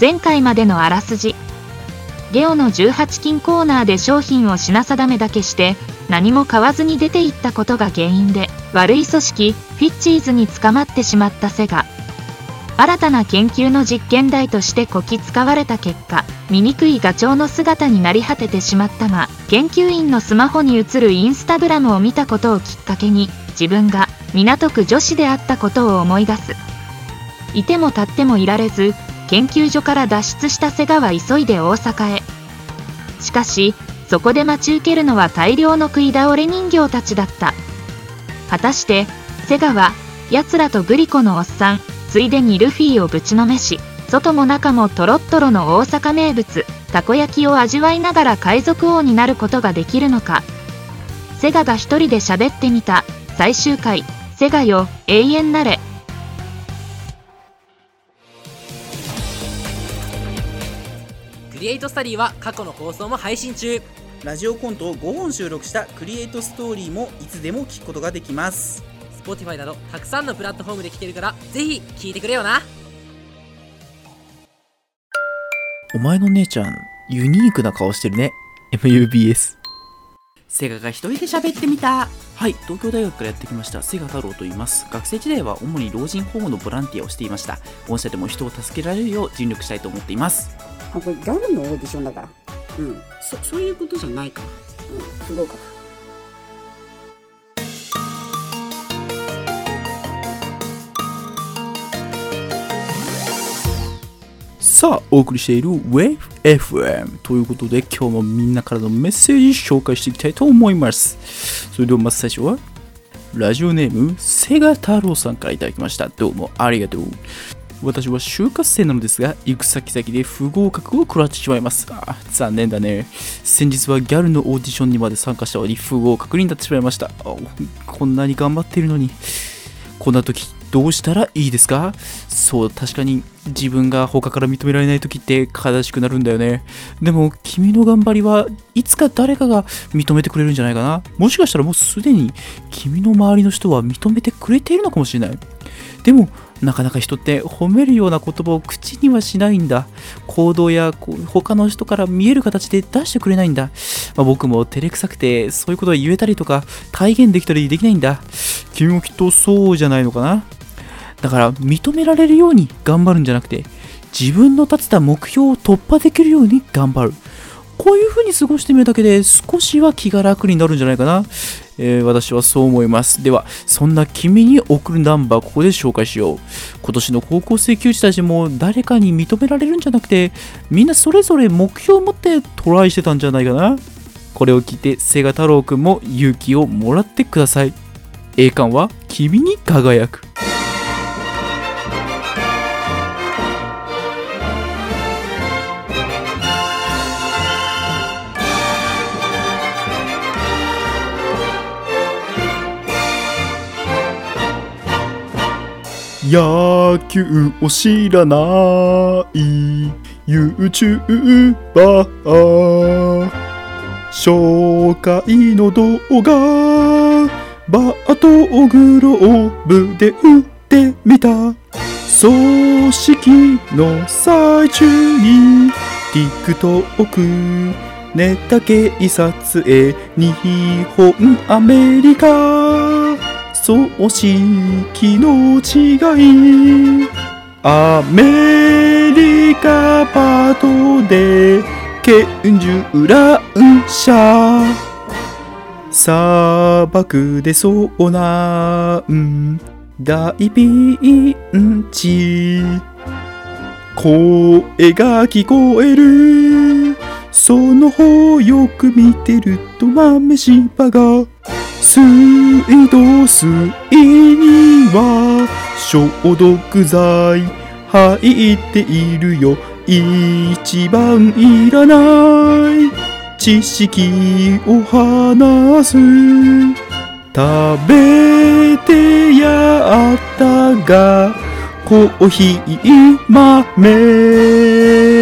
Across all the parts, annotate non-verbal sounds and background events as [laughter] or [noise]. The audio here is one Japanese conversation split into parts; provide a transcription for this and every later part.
前回までのあらすじ。ゲオの18金コーナーで商品を品定めだけして何も買わずに出ていったことが原因で悪い組織フィッチーズに捕まってしまったセガ。新たな研究の実験台としてこき使われた結果醜いガチョウの姿になり果ててしまったが研究員のスマホに映るインスタグラムを見たことをきっかけに自分が港区女子であったことを思い出す。いても立ってもいられず研究所から脱出した瀬川は急いで大阪へ。しかしそこで待ち受けるのは大量の食い倒れ人形たちだった。果たして瀬川は奴らとグリコのおっさんついでにルフィをぶちのめし外も中もトロットロの大阪名物たこ焼きを味わいながら海賊王になることができるのか。セガが一人で喋ってみた。最終回「セガよ永遠なれ」リエイトスタディは過去の放送も配信中ラジオコントを5本収録したクリエイトストーリーもいつでも聞くことができます Spotify などたくさんのプラットフォームで聴けるからぜひ聴いてくれよなお前の姉ちゃん、ユニークな顔してるね。MUBS。セガが一人で喋ってみた。はい、東京大学からやってきました、セガ太郎と言います。学生時代は主に老人ホームのボランティアをしていました。御社でも人を助けられるよう尽力したいと思っています。あこれギャルのオーディションだからうんそそういうことじゃないからうん不合格さあ、お送りしている WaveFM ということで、今日もみんなからのメッセージ紹介していきたいと思います。それではまず最初は、ラジオネーム、セガ太郎さんからいただきました。どうもありがとう。私は就活生なのですが、行く先々で不合格を食らってしまいます。あ残念だね。先日はギャルのオーディションにまで参加したのに不合格になってしまいました。こんなに頑張っているのに。こんな時どうしたらいいですか？そう、確かに自分が他から認められない時って悲しくなるんだよね。でも君の頑張りはいつか誰かが認めてくれるんじゃないかな。もしかしたらもうすでに君の周りの人は認めてくれているのかもしれない。でも、なかなか人って褒めるような言葉を口にはしないんだ。行動や他の人から見える形で出してくれないんだ。まあ、僕も照れくさくてそういうことを言えたりとか体現できたりできないんだ。君もきっとそうじゃないのかな。だから認められるように頑張るんじゃなくて自分の立てた目標を突破できるように頑張る。こういう風に過ごしてみるだけで少しは気が楽になるんじゃないかな。えー私はそう思います。では、そんな君に送るナンバーここで紹介しよう。今年の高校生球児たちも誰かに認められるんじゃなくて、みんなそれぞれ目標を持ってトライしてたんじゃないかな。これを聞いて、セガ太郎くんも勇気をもらってください。栄冠は君に輝く。野球を知らない。YouTuber 紹介の動画バートグローブで打ってみた。葬式の最中に TikTok ネタ系撮影日本アメリカ。葬式の違いアメリカパートで拳銃乱射砂漠で遭難大ピンチ声が聞こえる。その方よく見てると豆柴が水道水には消毒剤入っているよ。一番いらない。知識を話す。食べてやったがコーヒー豆。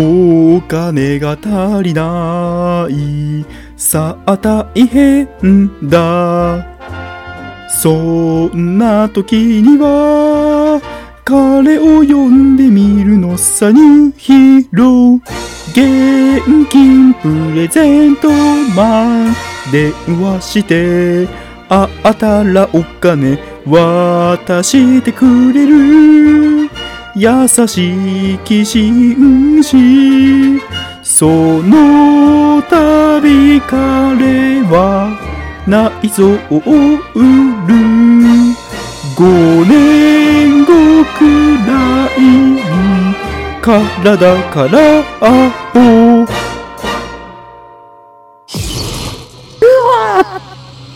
お金が足りない。さあ大変だ。そんな時には彼を呼んでみるのさにヒーロ。ー現金プレゼントマン電話してあったらお金渡してくれる。優しい騎士士。その度彼は内臓を売る。五年後くらいに体からアホ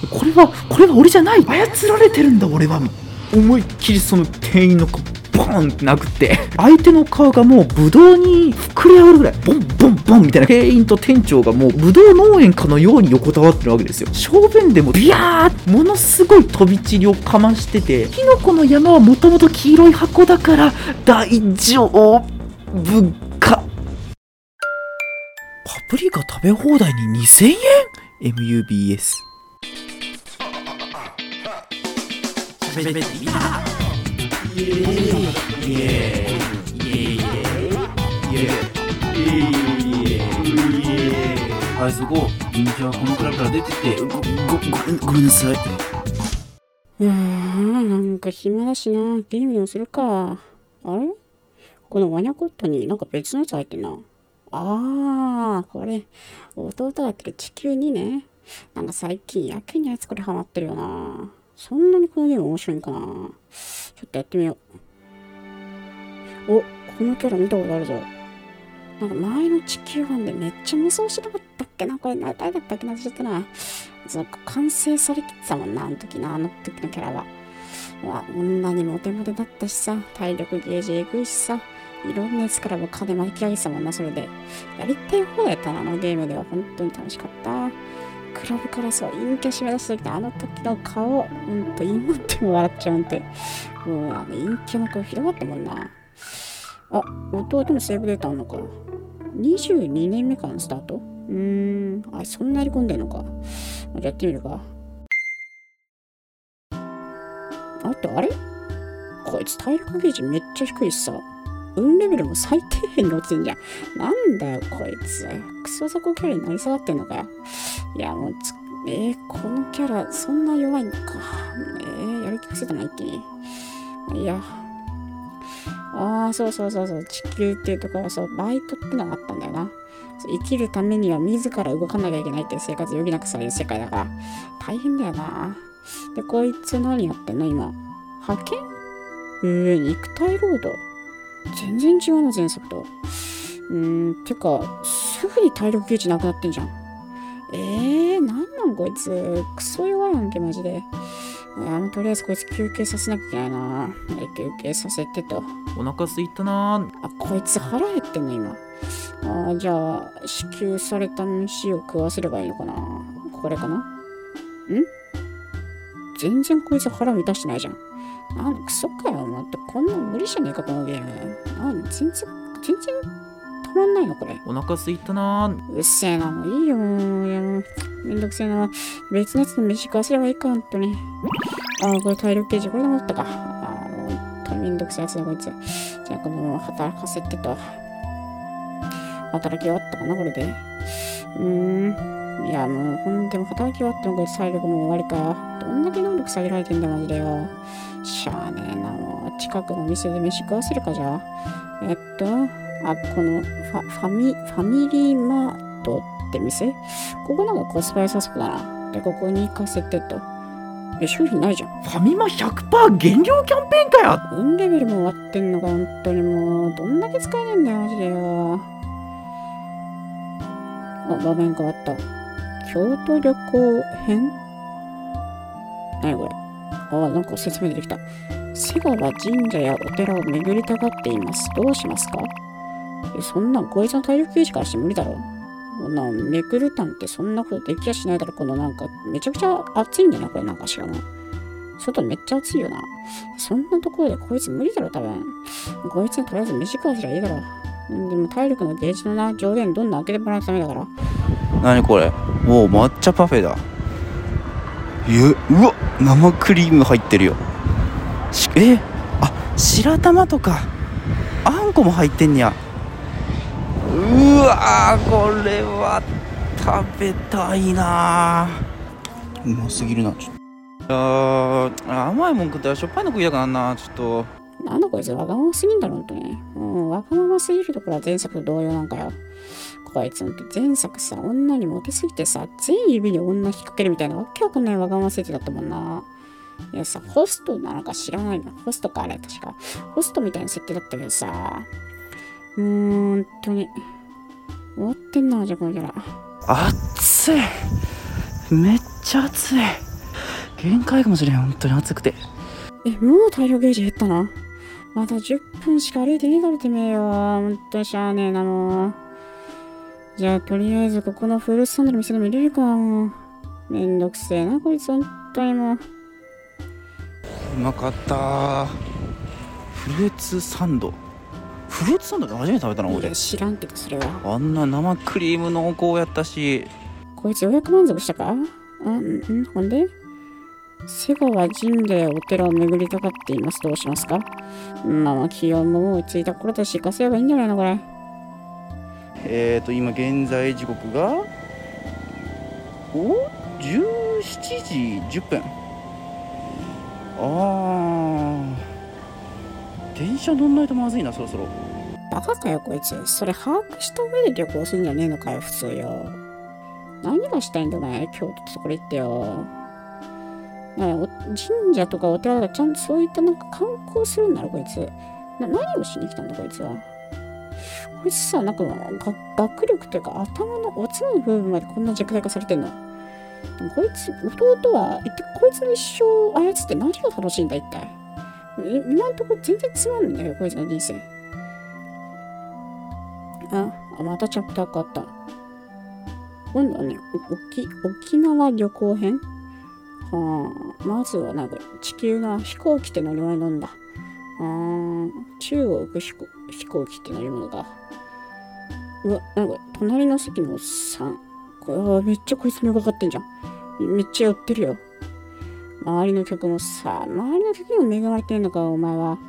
これはこれは俺じゃない。操られてるんだ俺は。思いっきりその店員の顔ボーンって殴って。相手の顔がもうブドウに膨れ上がるぐらい。ボンボンボンみたいな。店員と店長がもうブドウ農園かのように横たわってるわけですよ。正面でもビヤーものすごい飛び散りをかましてて。キノコの山はもともと黄色い箱だから大丈夫か。パプリカ食べ放題に2000円 ?MUBS はいそこ君はこのクラブから出てってごごごごめんなさいうーん、なんか暇だしな。ゲームでもするか。あれ？このワニャコットになんか別のやつ入ってんな。あー、これ、弟がやってる地球にね。なんか最近やけにあいつこれハマってるよな。そんなにこのゲーム面白いんかな。ちょっとやってみよう。お、このキャラ見たことあるぞ。なんか前の地球版でめっちゃ無双しなかったっけなこれ誰だったっけなちょっとな。そう完成されきってたもんな、あの時な、あの時のキャラは。うわ、女にモテモテだったしさ、体力ゲージエグいしさ、いろんなやつからも金巻き上げてたもんな、それで。やりたい方やったな、あのゲームでは。本当に楽しかった。クラブからそう、陰キャ締め出した時のあの時の顔、ほんと、今っても笑っちゃうんて。もう、あの陰キャの顔広がったもんな。あ、弟のセーブデータあんのか。22年目からのスタートうーん、あ、そんなやり込んでんのか。じゃやってみるか。あと、あれ？こいつ体力ゲージめっちゃ低いしさ。運レベルも最低限に落ちんじゃん。なんだよ、こいつ。クソ雑魚キャラになり下がってんのかよ。いや、もうつ、えー、このキャラ、そんな弱いのか。えー、やる気失せたな、一気に。いや。ああ、そうそうそうそう。地球っていうところはそう、バイトってのがあったんだよな。生きるためには自ら動かなきゃいけないって生活を余儀なくされる世界だから、大変だよな。で、こいつ何やってんの？今。派遣？えー、肉体労働？全然違うな、前作と。うーん、てか、すぐに体力ゲージなくなってんじゃん。えー、なんなんこいつ。クソ弱いやんけ、マジで。あの、とりあえずこいつ休憩させなきゃいけないな。はい休憩させてと。お腹すいたなあ、こいつ腹減ってんの、今。あーじゃあ、支給された飯を食わせればいいのかな。これかな？ん？全然こいつ腹満たしてないじゃん。なんクソかよ、待って、こんなん無理じゃねえか、このゲーム。なん全然、全然、たまんないの、これ。お腹すいたなうっせえな、もういいよ、もう。いや、もう、めんどくせえな。別のやつの飯食わせればいいか、ほんとに。あー、これ体力ゲージ、これでもったか。あー、もう、ほんとにめんどくせえやつだ、こいつ。じゃあ、この、働かせてと。働き終わったかな、これで。うーん。いや、もう、ほんでも働き終わったのこいつ体力もう終わりか。どんだけ能力下げられてんだ、マジでよ。しゃあねえな、もう。近くの店で飯食わせるか、じゃ？あ。えっと、あ、このファ、ファミ、ファミリーマートって店？ここなんかコスパ良さそうだな。で、ここに行かせてと。え、商品ないじゃん。ファミマ100%減量キャンペーンかよ運レベルも終わってんのか、本当にもう。どんだけ使えねえんだよ、マジでよ。あ、場面変わった。京都旅行編？何これ？あ、なんか説明出てきた。瀬川神社やお寺を巡りたがっています。どうしますか？え、そんなん、こいつの体力ゲージからして無理だろ。こんなん、巡るなんってそんなことできやしないだろ。このなんか、めちゃくちゃ暑いんだな、これなんかしかも。外めっちゃ暑いよな。そんなところでこいつ無理だろ、多分。こいつにとりあえず飯食わせりゃいいだろ。でも体力のゲージのな上限どんどん開けてもらうためだから。なにこれ？おお抹茶パフェだえうわ生クリーム入ってるよ。しえあ白玉とか。あんこも入ってんにゃうわーこれは食べたいな。うますぎるなちょっと。あー甘いもん食ったらしょっぱいの食いたくなんなちょっとなんだこいつわがまますぎんだろ、ほんとに。うん、わがまますぎるところは前作と同様なんかよ。こいつ前作さ、女にモテすぎてさ、全指に女引っ掛けるみたいなわけわかんないわがまま設定だったもんな。いやさ、ホストなのか知らないな。ホストかあれ、確か。ホストみたいな設定だったけどさ。うーん、ほんとに。終わってんな、じゃあこのキャラ。暑いめっちゃ暑い限界かもしれん本当に暑くてえ、もう体力ゲージ減ったのまだ10分しか歩いてねえからてめえよ。ほんとしゃあねえな、もう。じゃあ、とりあえずここのフルーツサンドの店でも入れるか。めんどくせえな、こいつ、ほんとにもう。うまかったフルーツサンドフルーツサンドって初めて食べたの俺知らんけど、それは。あんな生クリーム濃厚やったしこいつようやく満足したか？あ、ん、ん、ほんで？瀬川神社やお寺を巡りたがっています。どうしますか？まあまあ、気温も落ち着いた頃だし、行かせればいいんじゃないの、これ。えーと今現在時刻がお？17時10分あー電車乗んないとまずいなそろそろバカかよ、こいつ。それ把握した上で旅行するんじゃねえのかよ、普通よ。何がしたいんだ、お前。京都ところ行ってよ。なにお神社とかお寺とかちゃんとそういったなんか観光するんだろ、こいつ。な何をしに来たんだ、こいつは。こいつさ、なんかが学力というか頭のおつまの部分までこんな弱体化されてんの。こいつ、弟は、一体こいつの一生を操って何が楽しいんだ、一体。今んところ全然つまんないんだよ、こいつの人生。あ、またチャプター変わった。今度はね、沖沖縄旅行編？はあ、まずはなんか地球の飛行機って乗り物なんだ。あー中国飛行飛行機って乗り物だ。うわ、なんか隣の席のおっさん。これはめっちゃこいつにかかってんじゃん。めっちゃ寄ってるよ。周りの曲もさ、周りの曲にも恵まれてんのか、お前は。本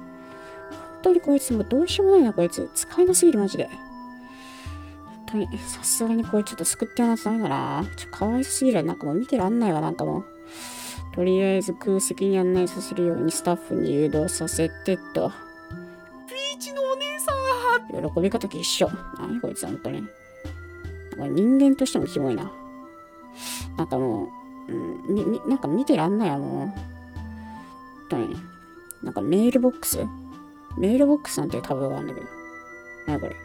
当にこいつもどうしようもないな、こいつ。使いなすぎる、マジで。本当に、さすがにこれちょっと救ってやらないとダメだな。ちょっとかわいすぎる。なんかもう見てらんないわ、なんかもう。とりあえず空席に案内させるようにスタッフに誘導させてと。ピーチのお姉さん喜び方と一緒。何こいつ、本当に。人間としてもキモいな。なんかもう、うん、なんか見てらんないわ、もう。本当に。なんかメールボックス？メールボックスなんてタブがあるんだけど。何これ？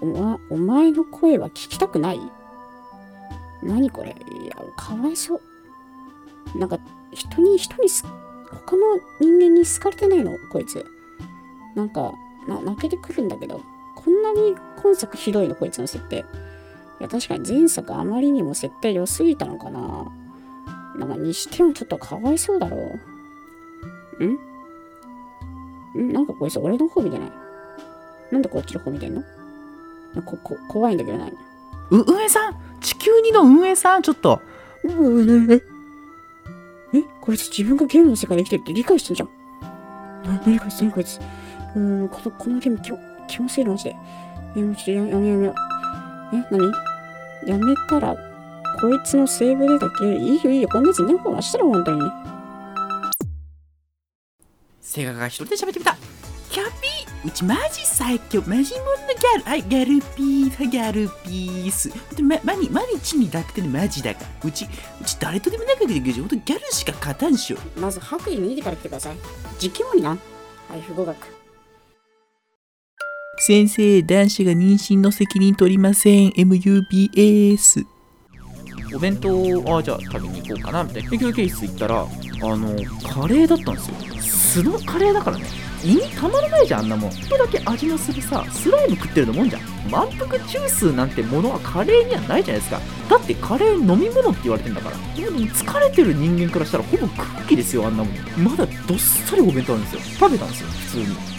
おま、お前の声は聞きたくない？何これ？いや、かわいそう。なんか、人に、人にす、他の人間に好かれてないの？こいつ。なんか、な、泣けてくるんだけど、こんなに今作ひどいの？こいつの設定。いや、確かに前作あまりにも設定良すぎたのかな。なんか、にしてもちょっとかわいそうだろう。ん？ん？なんかこいつ俺の方見てない？なんでこっちの方見てんの？こ、こ、怖いんだけどなう運営さん地球にの運営さんちょっとええこいつ自分がゲームの世界で生きてるって理解してんじゃん。な、なにこいつ、なにこいつ。うーん、この、このゲーム、きょ、気持ちいいな、マジで。え、もうちょっとややめやめ。え、なにやめたら、こいつのセーブデータ消える。いいよいいよ、こんなやつ何個もしたら、本当に。セガが一人で喋ってみたキャピーうちマジ最強マジモャルはいギャルピース。ギャルピース。でまマニマニチに楽天のマジだか。らうちうち誰とでも仲良くできるしほんとギャルしか勝たんしょ。まず白衣脱いでから来てください。実況にな。はい、不合格。先生男子が妊娠の責任取りません。MUBS お弁当あじゃあ食べに行こうかなみたいな。研究教室行ったらあのカレーだったんですよ。素のカレーだからね胃にたまらないじゃんあんなもん。ちょっとだけ味のするさスライム食ってるのもんじゃん。満腹中枢なんてものはカレーにはないじゃないですか。だってカレー飲み物って言われてんだから。でも疲れてる人間からしたらほぼクッキーですよあんなもん。まだどっさりお弁当あるんですよ。食べたんですよ普通に。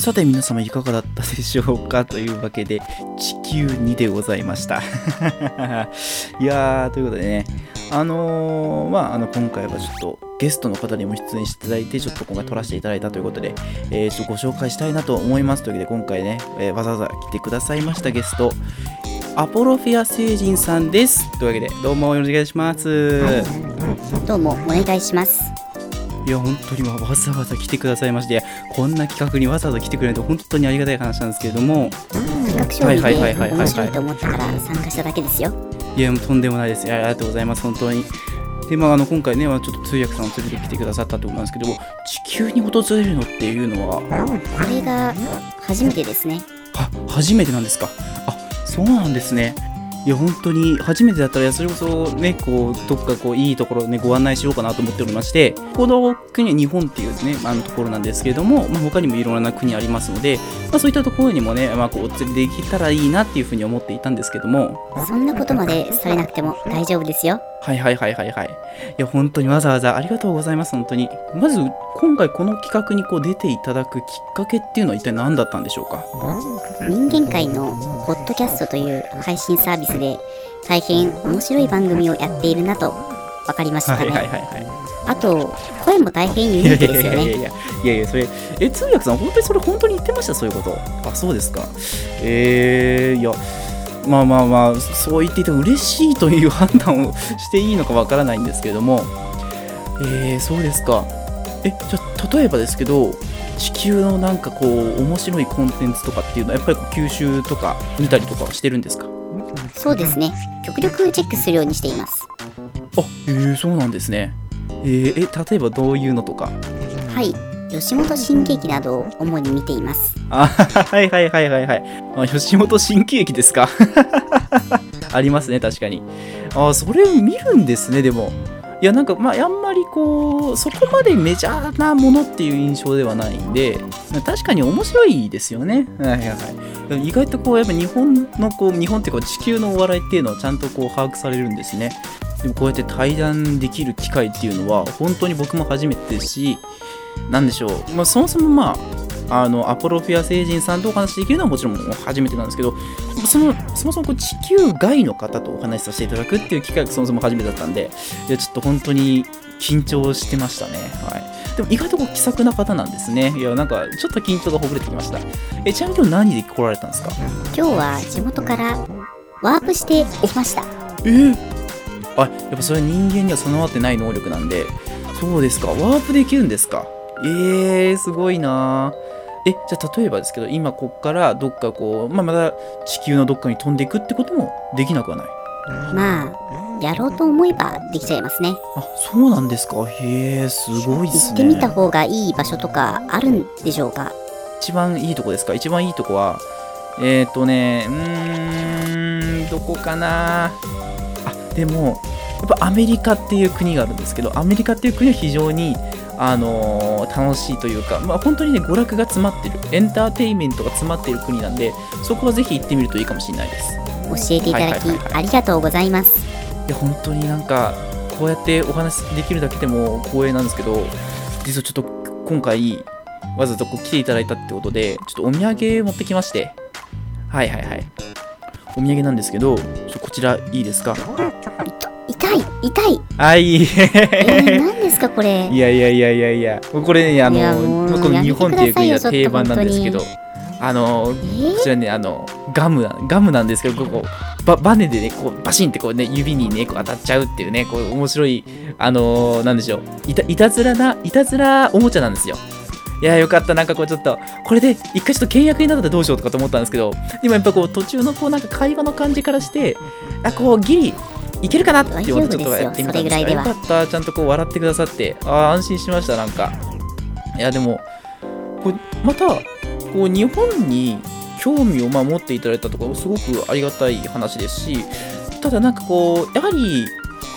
さて皆様いかがだったでしょうかというわけで地球2でございました。[laughs] いやーということでねあのーまああの今回はちょっとゲストの方にも出演していただいてちょっと今回撮らせていただいたということで、えーちょっとご紹介したいなと思いますというわけで今回ね、えーわざわざ来てくださいましたゲストアポロフェア星人さんです。というわけでどうもよろしくお願いします。どうもお願いします。いや本当にわざわざ来てくださいましてこんな企画にわざわざ来てくれると本当にありがたい話なんですけれども。企画勝利はいはいはいはいはい。で面白いと思ったから参加しただけですよ。いやもうとんでもないです。いやありがとうございます本当に。でまあ、あの今回ね、まあ、ちょっと通訳さんを連れてきてくださったとなんですけど地球に訪れるのっていうのはこれが初めてですね。は初めてなんですか。あそうなんですねいや本当に初めてだったらいやそれこそねこうどっかこういいところねご案内しようかなと思っておりましてこの国は日本っていうねあのところなんですけれども、まあ、他にもいろんな国ありますので、まあ、そういったところにもね、まあ、こうお連れできたらいいなっていうふうに思っていたんですけどもそんなことまでされなくても大丈夫ですよ。はいはいはいはいはい。いや、本当にわざわざありがとうございます、本当に。まず、今回この企画にこう出ていただくきっかけっていうのは一体何だったんでしょうか？人間界のポッドキャストという配信サービスで大変面白い番組をやっているなと分かりましたはいね。はいはいはい。あと声も大変ユニいやいークですよね。やいやいやいやいやいや、それ、え、通訳さん、本当にそれ本当に言ってました、そういうこと。あ、そうですか。えー、いや、まあまあまあ、そう言っていても嬉しいという判断をしていいのかわからないんですけれども、えー、そうですか。え、じゃあ、例えばですけど、地球のなんかこう、面白いコンテンツとかっていうのは、やっぱり吸収とか見たりとかはしてるんですか？そうですね。極力チェックするようにしています。あ、えー、そうなんですね。えー、え、例えばどういうのとか？はい。吉本新喜劇などを主に見ています。あはいはいはいはいはい。あ吉本新喜劇ですか [laughs] ありますね、確かに。あそれ見るんですね、でも。いや、なんか、まあ、あんまりこう、そこまでメジャーなものっていう印象ではないんで、確かに面白いですよね。はいはいはい。意外とこう、やっぱ日本の、こう、日本っていうか地球のお笑いっていうのはちゃんとこう、把握されるんですね。でもこうやって対談できる機会っていうのは、本当に僕も初めてですし、なんでしょう、まあ、そもそもまあ、あのアポロフィア星人さんとお話しできるのはもちろん初めてなんですけどそのそもそもこう地球外の方とお話しさせていただくっていう機会がそもそも初めてだったんでいやちょっと本当に緊張してましたね、はい、でも意外とこう気さくな方なんですね。いやなんかちょっと緊張がほぐれてきました。えちなみに今日何で来られたんですか？今日は地元からワープしてきました。え？ー、あやっぱそれは人間には備わってない能力なんでそうですか。ワープできるんですか？えー、すごいな。えじゃあ例えばですけど今こっからどっかこう、まあ、また地球のどっかに飛んでいくってこともできなくはない？まあ、やろうと思えばできちゃいますね。あそうなんですか。へえすごいっすね。行ってみた方がいい場所とかあるんでしょうか？一番いいとこですか？一番いいとこはえっ、ー、とねうーんどこかな？あでもやっぱアメリカっていう国があるんですけどアメリカっていう国は非常にあのー楽しいというか、まあ、本当にね娯楽が詰まってる。エンターテインメントが詰まっている国なんでそこはぜひ行ってみるといいかもしれないです。教えていただきありがとうございます。いや本当になんかこうやってお話できるだけでも光栄なんですけど実はちょっと今回わざわざこう来ていただいたってことでちょっとお土産持ってきまして。はいはいはい。お土産なんですけどちょっとこちらいいですか？痛い痛い。はい。えー、何ですかこれ？いやいやいやいやいや。これねあのこの日本っていう国はやめてくださいよ定番なんですけどあのえー？こちらねあのガムなガムなんですけどここババネでねこうバシンってこうね指にねこう当たっちゃうっていうねこう面白いあのーなんでしょう。いたいたずらないたずらおもちゃなんですよ。いやよかった。なんかこうちょっとこれで一回ちょっと倹約になったらどうしようとかと思ったんですけどでもやっぱこう途中のこうなんか会話の感じからしてあこうギリいけるかなって思ってちょっとやってみたんです大丈夫ですよかった。ちゃんとこう笑ってくださってあー安心しましたなんか。いやでもこうまたこう日本に興味をまあ持っていただいたとかすごくありがたい話ですしただなんかこうやはり、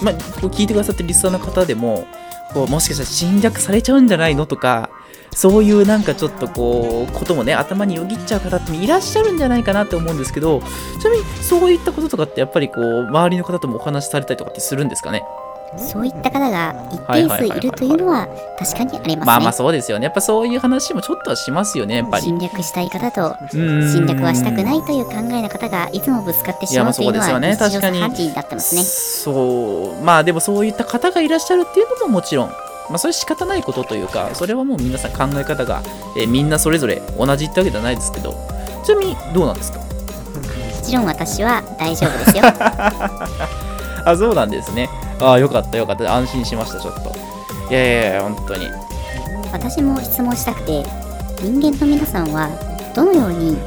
まあ、こう聞いてくださってるリスナーの方でもこうもしかしたら侵略されちゃうんじゃないのとかそういうなんかちょっとこうこともね頭によぎっちゃう方っていらっしゃるんじゃないかなって思うんですけどちなみにそういったこととかってやっぱりこう周りの方ともお話しされたりとかってするんですかね？そういった方が一定数いるというのは確かにありますね。まあまあそうですよね。やっぱそういう話もちょっとはしますよね、やっぱり。侵略したい方とうん侵略はしたくないという考えの方がいつもぶつかってしまうというのは確かに飯事になってますね。そう、まあでもそういった方がいらっしゃるっていうのももちろん、まあそれ仕方ないことというか、それはもう皆さん考え方が、えーみんなそれぞれ同じってわけではないですけど、ちなみにどうなんですか？もちろん私は大丈夫ですよ。[laughs] あ、そうなんですね。ああ、よかったよかった。安心しました、ちょっと。いやいやいや、本当に。私も質問したくて人間の皆さんはどのように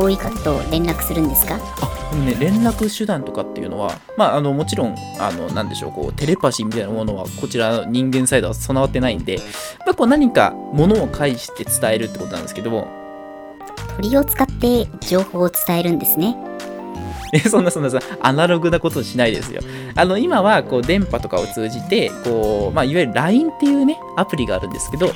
遠い方と連絡するんですか？あでもね、連絡手段とかっていうのは、まあ、あのもちろん、あのなんでしょう、こうテレパシーみたいなものは、こちら人間サイドは備わってないんで、まあ、こう何か物を介して伝えるってことなんですけども、鳥を使って情報を伝えるんですね。え [laughs] そんなそんなさアナログなことしないですよ。あの今はこう電波とかを通じてこう、まあ、いわゆる LINE っていうねアプリがあるんですけど、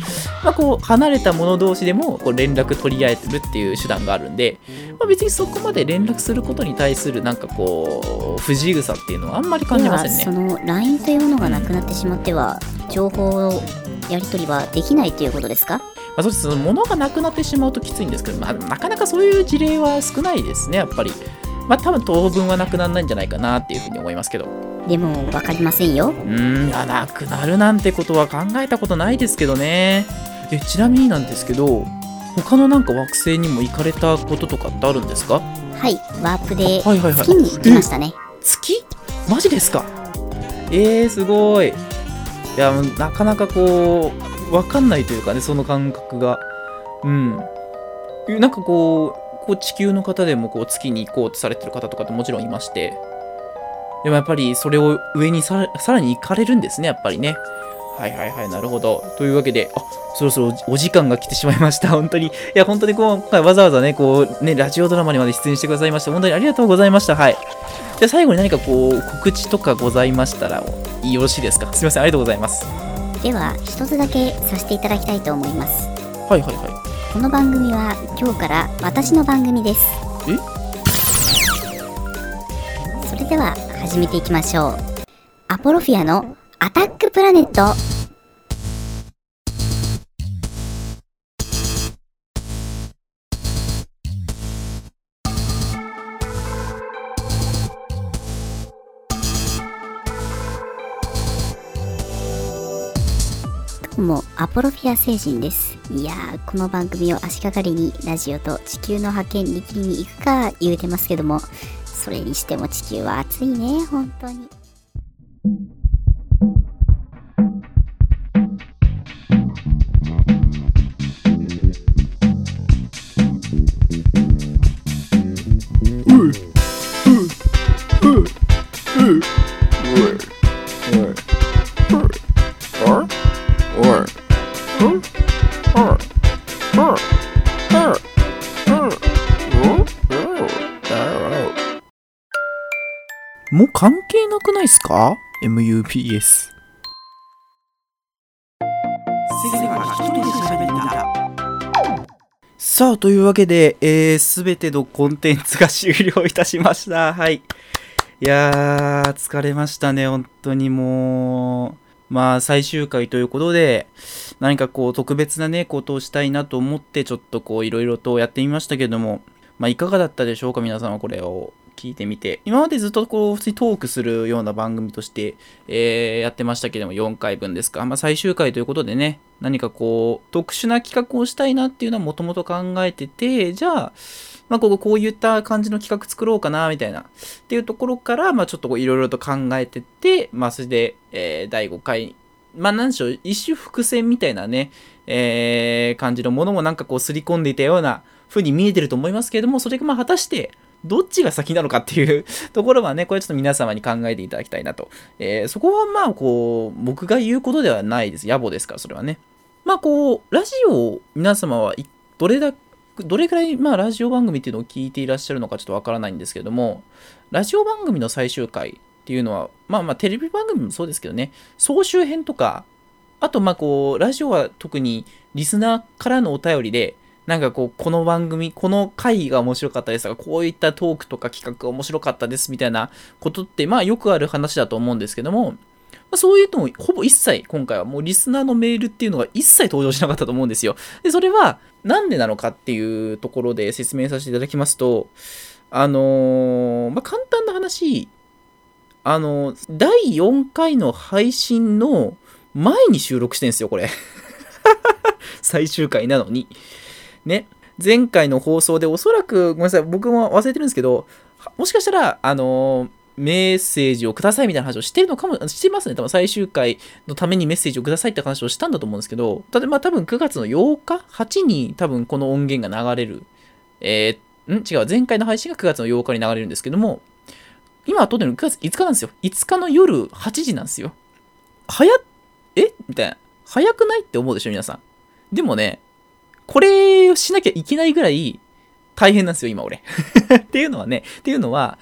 まあ、こう離れた者同士でもこう連絡取り合えてるっていう手段があるんで、まあ、別にそこまで連絡することに対するなんかこう不自由さっていうのはあんまり感じでませんね。はその LINE というものがなくなってしまっては情報をやり取りはできないということですか？まあ、そうです物がなくなってしまうときついんですけど、まあ、なかなかそういう事例は少ないですねやっぱり。まあ多分当分はなくならないんじゃないかなっていうふうに思いますけど。でも分かりませんよ。うーん、いやなくなるなんてことは考えたことないですけどね。え、ちなみになんですけど、他のなんか惑星にも行かれたこととかってあるんですか？はい、ワープではいはいはい月に行きましたね。月？マジですか？えー、すごい。いや、なかなかこう、わかんないというかね、その感覚が。うん。なんかこう、こう地球の方でもこう月に行こうとされてる方とかってもちろんいまして、でもやっぱりそれを上にさらさらに行かれるんですね、やっぱりね。はいはいはい、なるほど。というわけで、あそろそろお時間が来てしまいました。[laughs] 本当に。いや、本当に今回わざわざね、こう、ね、ラジオドラマにまで出演してくださいまして、本当にありがとうございました。はい。じゃあ最後に何かこう、告知とかございましたら、よろしいですか？すいません、ありがとうございます。では、一つだけさせていただきたいと思います。はいはいはこの番組は今日から私の番組です。え？それでは始めていきましょう。アポロフィアのアタックプラネット。どうも、アポロフィア星人です。いやー、この番組を足掛かりにラジオと地球の覇権力に行くか言うてますけども、それにしても地球は暑いね、本当に。もう関係なくないっすか ?MUPS。さあ、というわけで、えー、すべてのコンテンツが終了いたしました。はい。いやー、疲れましたね、本当にもう。まあ、最終回ということで、何かこう、特別なね、ことをしたいなと思って、ちょっとこう、いろいろとやってみましたけども、まあ、いかがだったでしょうか、皆さんはこれを聞いてみて。今までずっとこう、普通にトークするような番組として、えーやってましたけども、4回分ですか。まあ、最終回ということでね、何かこう、特殊な企画をしたいなっていうのはもともと考えてて、じゃあ、まあ、こここういった感じの企画作ろうかな、みたいな。っていうところから、まあ、ちょっとこういろいろと考えてて、まあ、それで、えー第5回、まあ、なんでしょう、一種伏線みたいなね、えー感じのものもなんかこう、すり込んでいたような風に見えてると思いますけれども、それがまあ、果たして、どっちが先なのかっていう [laughs] ところはね、これちょっと皆様に考えていただきたいなと。えーそこはまあ、こう、僕が言うことではないです。野暮ですから、それはね。まあ、こう、ラジオを皆様はどれだけどれくらい、まあ、ラジオ番組っていうのを聞いていらっしゃるのかちょっとわからないんですけども、ラジオ番組の最終回っていうのは、まあまあ、テレビ番組もそうですけどね、総集編とか、あと、まあ、こう、ラジオは特にリスナーからのお便りで、なんかこう、この番組、この回が面白かったですとか、こういったトークとか企画が面白かったですみたいなことって、まあよくある話だと思うんですけども、まあ、そういうのもほぼ一切今回はもうリスナーのメールっていうのが一切登場しなかったと思うんですよ。で、それはなんでなのかっていうところで説明させていただきますと、あのーまあ、簡単な話、あの第4回の配信の前に収録してんですよ、これ。[laughs] 最終回なのに。ね。前回の放送でおそらく、ごめんなさい、僕も忘れてるんですけど、もしかしたら、あのーメッセージをくださいみたいな話をしてるのかも、してますね。多分最終回のためにメッセージをくださいって話をしたんだと思うんですけど、ただまあ多分9月の8日 ?8 に多分この音源が流れる。えー、ん？違う。前回の配信が9月の8日に流れるんですけども、今撮ってるの9月5日なんですよ。5日の夜8時なんですよ。早っ、え？みたいな。早くない？って思うでしょ、皆さん。でもね、これをしなきゃいけないぐらい大変なんですよ、今俺。[laughs] っていうのはね、っていうのは、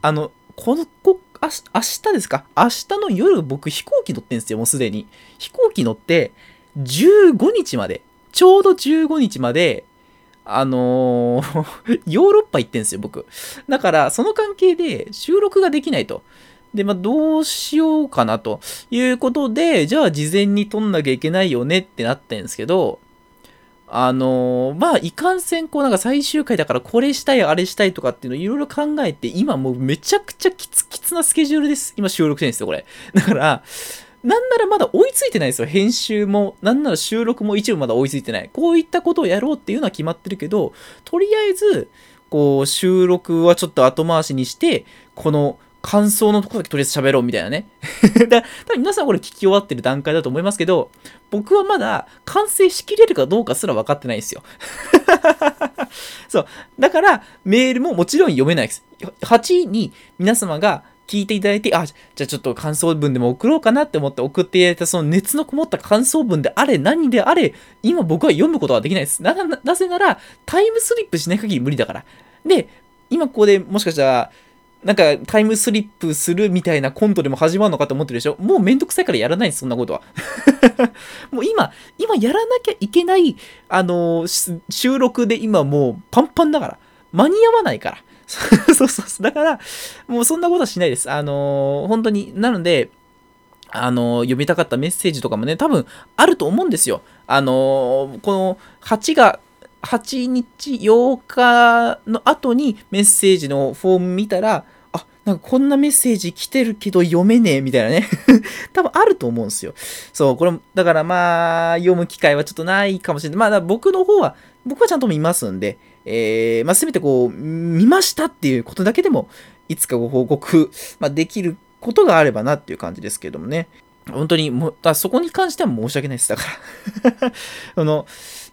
あの、この、こ明日明日ですか？明日の夜僕飛行機乗ってんですよ、もうすでに。飛行機乗って、15日まで、ちょうど15日まで、あのー [laughs] ヨーロッパ行ってんすよ、僕。だから、その関係で収録ができないと。で、まあ、どうしようかなということで、じゃあ事前に撮んなきゃいけないよねってなってんですけど、あのーまあ、いかんせん、こう、なんか最終回だからこれしたい、あれしたいとかっていうのをいろいろ考えて、今もうめちゃくちゃきつきつなスケジュールです。今収録してるんですよ、これ。[laughs] だから、なんならまだ追いついてないですよ。編集も、なんなら収録も一部まだ追いついてない。こういったことをやろうっていうのは決まってるけど、とりあえず、こう、収録はちょっと後回しにして、この感想のところだけとりあえず喋ろうみたいなね。[laughs] だ多分皆さんこれ聞き終わってる段階だと思いますけど、僕はまだ完成しきれるかどうかすら分かってないんですよ。[laughs] そう。だから、メールももちろん読めないです。8位に皆様が聞いていただいて、あ、じゃあちょっと感想文でも送ろうかなって思って送っていただいたその熱のこもった感想文であれ、何であれ、今僕は読むことはできないです。な、ななぜなら、タイムスリップしない限り無理だから。で、今ここでもしかしたら、なんかタイムスリップするみたいなコントでも始まるのかと思ってるでしょもうめんどくさいからやらないです、そんなことは。[laughs] もう今、今やらなきゃいけない、あのー収録で今もうパンパンだから。間に合わないから。そうそうそう。だから、もうそんなことはしないです。あのー本当に。なので、あのー読みたかったメッセージとかもね、多分あると思うんですよ。あのこの8が、8日、8日の後にメッセージのフォーム見たら、なんかこんなメッセージ来てるけど読めねえみたいなね。[laughs] 多分あると思うんですよ。そう、これ、だからまあ、読む機会はちょっとないかもしれない。まあ、僕の方は、僕はちゃんと見ますんで、えー、まあ、せめてこう、見ましたっていうことだけでも、いつかご報告、まあ、できることがあればなっていう感じですけどもね。本当にもう、だそこに関しては申し訳ないです。だから。[laughs] その、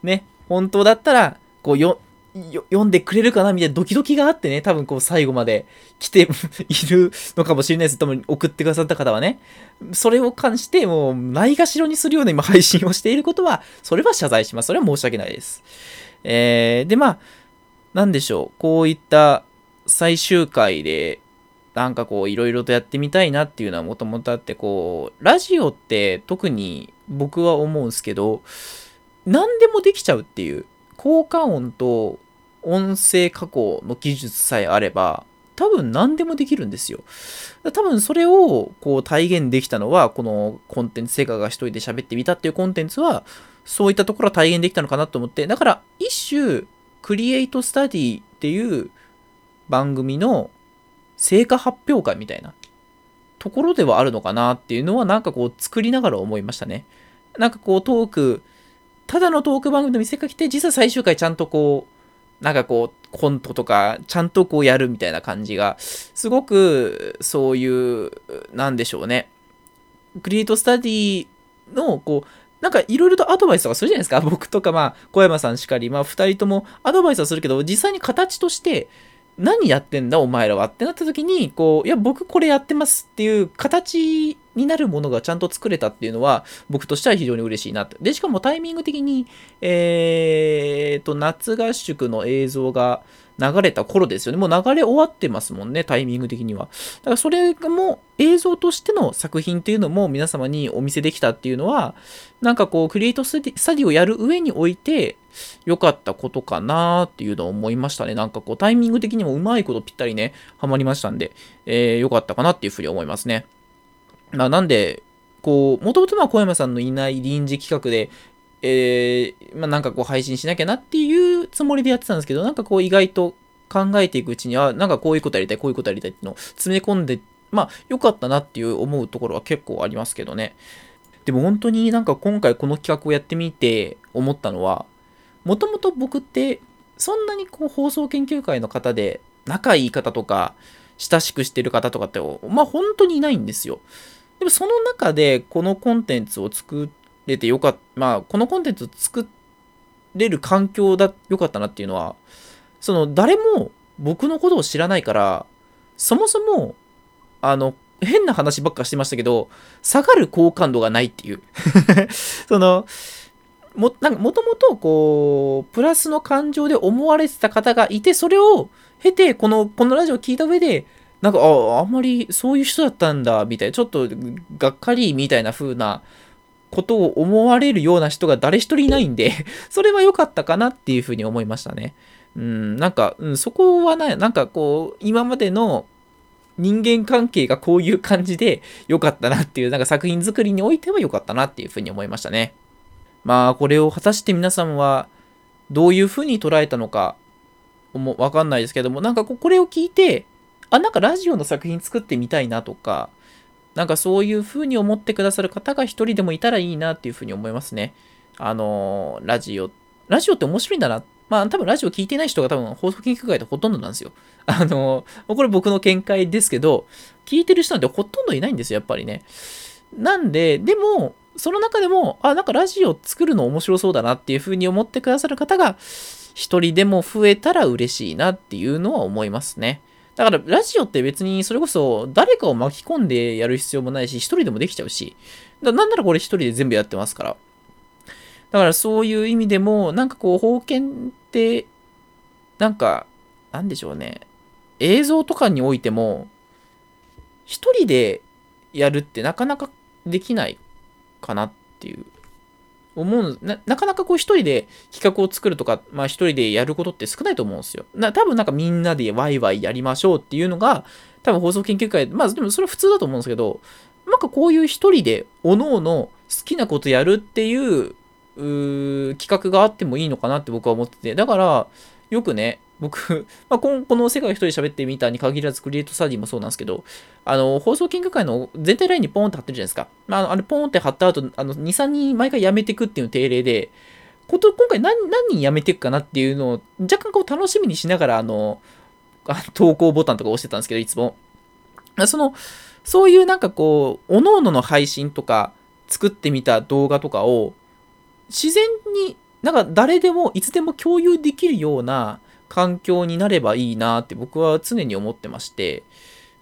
ね、本当だったら、こう、よ読んでくれるかなみたいなドキドキがあってね、多分こう最後まで来ているのかもしれないです。多分送ってくださった方はね。それを関して、もう、ないがしろにするような今配信をしていることは、それは謝罪します。それは申し訳ないです。えー、で、まあ、なんでしょう。こういった最終回で、なんかこう、いろいろとやってみたいなっていうのはもともとあって、こう、ラジオって特に僕は思うんですけど、何でもできちゃうっていう、効果音と音声加工の技術さえあれば、多分何でもできるんですよ。多分それをこう体現できたのは、このコンテンツ、セガが一人で喋ってみたっていうコンテンツは、そういったところは体現できたのかなと思って、だから一種、クリエイトスタディっていう番組の成果発表会みたいなところではあるのかなっていうのはなんかこう作りながら思いましたね。なんかこうトーク、ただのトーク番組の見せかけて、実は最終回ちゃんとこう、なんかこう、コントとか、ちゃんとこうやるみたいな感じが、すごく、そういう、なんでしょうね。クリエイトスタディの、こう、なんかいろいろとアドバイスとかするじゃないですか。[laughs] 僕とか、まあ、小山さんしかり、まあ、二人ともアドバイスはするけど、実際に形として、何やってんだお前らはってなった時に、こう、いや、僕これやってますっていう形になるものがちゃんと作れたっていうのは、僕としては非常に嬉しいなって。で、しかもタイミング的に、えーと、夏合宿の映像が流れた頃ですよね。もう流れ終わってますもんね、タイミング的には。だからそれも映像としての作品っていうのも皆様にお見せできたっていうのは、なんかこう、クリエイトスタディをやる上において、良かったことかなっていうのを思いましたね。なんかこう、タイミング的にもうまいことぴったりね、ハマりましたんで、えー、良かったかなっていうふうに思いますね。まあ、なんで、こう、もともとまあ小山さんのいない臨時企画で、えー、まあなんかこう配信しなきゃなっていうつもりでやってたんですけど、なんかこう意外と考えていくうちに、あ、なんかこういうことやりたい、こういうことやりたいっていうのを詰め込んで、まあ良かったなっていう思うところは結構ありますけどね。でも本当になんか今回この企画をやってみて思ったのは、もともと僕ってそんなにこう放送研究会の方で仲いい方とか親しくしてる方とかってまあ本当にいないんですよ。でもその中でこのコンテンツを作れてよかった、まあこのコンテンツを作れる環境だ、よかったなっていうのは、その誰も僕のことを知らないから、そもそも、あの、変な話ばっかしてましたけど、下がる好感度がないっていう。[laughs] その、も、なんか、もともと、こう、プラスの感情で思われてた方がいて、それを経て、この、このラジオを聞いた上で、なんか、あ、あんまりそういう人だったんだ、みたいな、ちょっと、がっかり、みたいな風なことを思われるような人が誰一人いないんで [laughs] それは良かったかなっていう風に思いましたね。うん、なんか、うん、そこはね、なんかこう、今までの人間関係がこういう感じで良かったなっていう、なんか作品作りにおいては良かったなっていう風に思いましたね。まあ、これを果たして皆さんはどういう風に捉えたのか、わかんないですけども、なんかこれを聞いて、あ、なんかラジオの作品作ってみたいなとか、なんかそういう風に思ってくださる方が一人でもいたらいいなっていう風に思いますね。あのー、ラジオ、ラジオって面白いんだな。まあ多分ラジオ聞いてない人が多分放送研究会でほとんどなんですよ。[laughs] あのー、これ僕の見解ですけど、聞いてる人なんてほとんどいないんですよ、やっぱりね。なんで、でも、その中でも、あ、なんかラジオ作るの面白そうだなっていう風に思ってくださる方が、一人でも増えたら嬉しいなっていうのは思いますね。だからラジオって別にそれこそ誰かを巻き込んでやる必要もないし、一人でもできちゃうし、だなんならこれ一人で全部やってますから。だからそういう意味でも、なんかこう、封建って、なんか、なんでしょうね。映像とかにおいても、一人でやるってなかなかできないかなっていう思うななかなかこう一人で企画を作るとか、まあ一人でやることって少ないと思うんですよ。な多分なんかみんなでワイワイやりましょうっていうのが、多分放送研究会、まあでもそれは普通だと思うんですけど、なんかこういう一人で各々好きなことやるっていう企画があってもいいのかなって僕は思ってて、だからよくね、僕、[laughs] まあ、この世界一人喋ってみたに限らずクリエイトスタディもそうなんですけど、あの、放送研究会の全体ラインにポーンって貼ってるじゃないですか。まあ、あれポーンって貼った後、あの、2、3人毎回辞めていくっていう定例で、こと今回何何人辞めていくかなっていうのを若干こう楽しみにしながら、あの、投稿ボタンとか押してたんですけど、いつも。その、そういうなんかこう、各々の配信とか、作ってみた動画とかを、自然になんか誰でもいつでも共有できるような環境になればいいなって僕は常に思ってまして、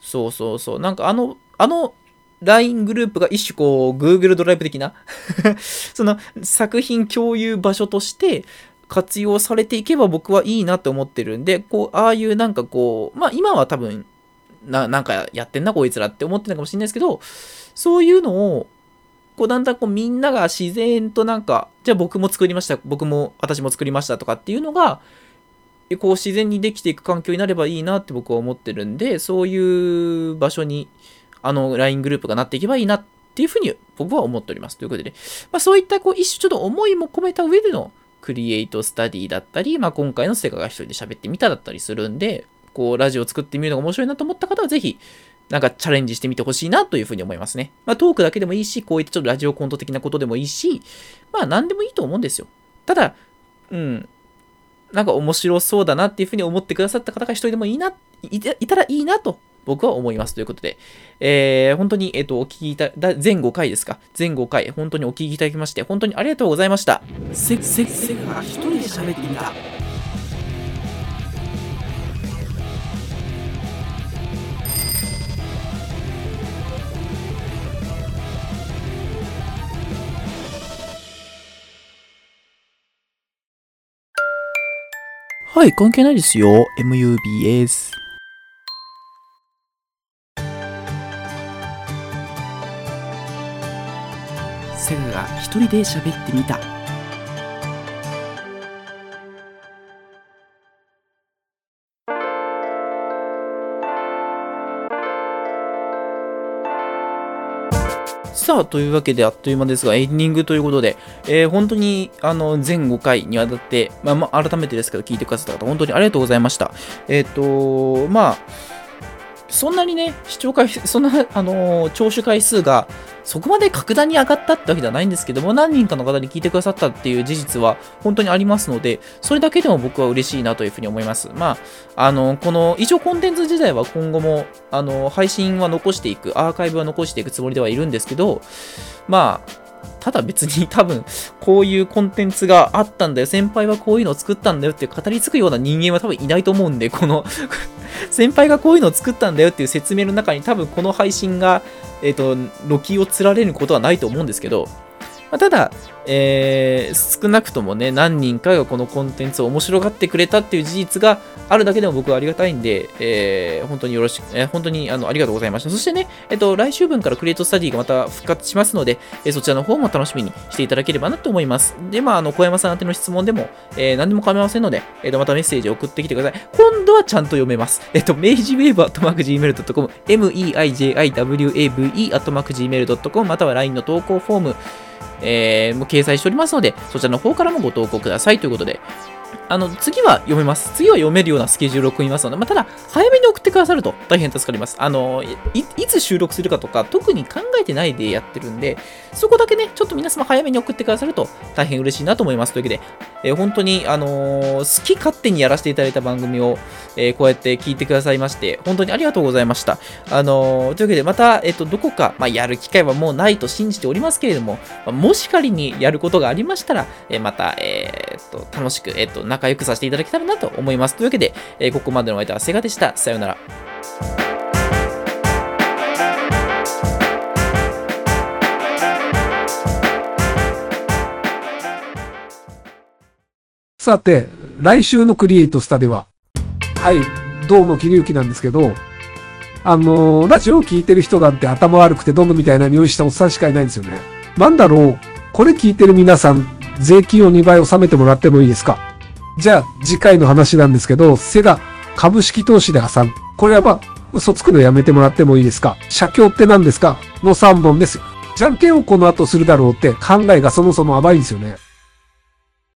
そうそうそう、なんかあの、あの LINE グループが一種こう Google ドライブ的な？[laughs] その作品共有場所として活用されていけば僕はいいなって思ってるんで、こう、ああいうなんかこう、まあ今は多分、ななんかやってんなこいつらって思ってたかもしれないですけど、そういうのを、こうだんだんこうみんなが自然となんか、じゃあ僕も作りました、僕も私も作りましたとかっていうのが、こう自然にできていく環境になればいいなって僕は思ってるんで、そういう場所にあの LINE グループがなっていけばいいなっていうふうに僕は思っております。ということでね、まあ、そういったこう一種ちょっと思いも込めた上でのクリエイトスタディだったり、まあ、今回の世界が一人で喋ってみただったりするんで、こうラジオを作ってみるのが面白いなと思った方はぜひなんかチャレンジしてみてほしいなというふうに思いますね。まあトークだけでもいいし、こういったちょっとラジオコント的なことでもいいし、まあ何でもいいと思うんですよ。ただ、うん、なんか面白そうだなっていうふうに思ってくださった方が一人でもいいな、いたらいいなと僕は思いますということで、えー、本当に、えっ、ー、と、お聞きいた、だ全5回ですか？全5回、本当にお聞きいただきまして、本当にありがとうございました。せ、せ、せが一人で喋っていた。はい、関係ないですよ。MUBS。セガが一人で喋ってみた。さあ、というわけであっという間ですが、エンディングということで、えー本当にあの全5回にわたって、まあ、まあ、改めてですけど、聞いてくださった方、本当にありがとうございました。えっ、と、まあ、そんなにね、視聴回数、そんな、あのー聴取回数が、そこまで格段に上がったってわけではないんですけども、何人かの方に聞いてくださったっていう事実は本当にありますので、それだけでも僕は嬉しいなというふうに思います。まあ、あの、この、一応コンテンツ自体は今後も、あの、配信は残していく、アーカイブは残していくつもりではいるんですけど、まあ、ただ別に多分、こういうコンテンツがあったんだよ、先輩はこういうのを作ったんだよって語りつくような人間は多分いないと思うんで、この [laughs] 先輩がこういうのを作ったんだよっていう説明の中に多分この配信が、えっ、と、軒を釣られることはないと思うんですけど、まあ、ただ、えー少なくともね、何人かがこのコンテンツを面白がってくれたっていう事実があるだけでも僕はありがたいんで、えー本当によろしく、えー本当にあのありがとうございました。そしてね、えっ、と、来週分からクリエイトスタディがまた復活しますので、えーそちらの方も楽しみにしていただければなと思います。で、まあ、あの、小山さん宛ての質問でも、えー何でも構いませんので、えーと、またメッセージを送ってきてください。今度はちゃんと読めます。えっ、と、明治ウェーブアットマーク Gmail.com、meijiwave アットマーク Gmail.com、または LINE の投稿フォーム、えーも掲載しておりますので、そちらの方からもご投稿くださいということで、あの、次は読めます。次は読めるようなスケジュールを組みますので、まあ、ただ、早めに送ってくださると大変助かります。あの、いいつ収録するかとか、特に考えてないでやってるんで、そこだけね、ちょっと皆様早めに送ってくださると大変嬉しいなと思います。というわけで、えー本当に、あのー好き勝手にやらせていただいた番組を、えーこうやって聞いてくださいまして、本当にありがとうございました。あのというわけで、また、えっ、と、どこか、まあ、やる機会はもうないと信じておりますけれども、まあもし仮にやることがありましたら、えまた、えっと、楽しく、えっと、仲良くさせていただけたらなと思います。というわけで、えーここまでのお相手はセガでした。さようなら。さて、来週のクリエイトスタでは、はい、どうも、桐之なんですけど、あのーラジオを聞いてる人なんて頭悪くてどんどんみたいな匂いしたおっさんしかいないんですよね。なんだろう、これ聞いてる皆さん、税金を2倍納めてもらってもいいですか？じゃあ、次回の話なんですけど、セガ、株式投資で挟む。これはまあ、嘘つくのやめてもらってもいいですか？社協って何ですか？の3本ですよ。じゃんけんをこの後するだろうって考えがそもそも甘いんですよね。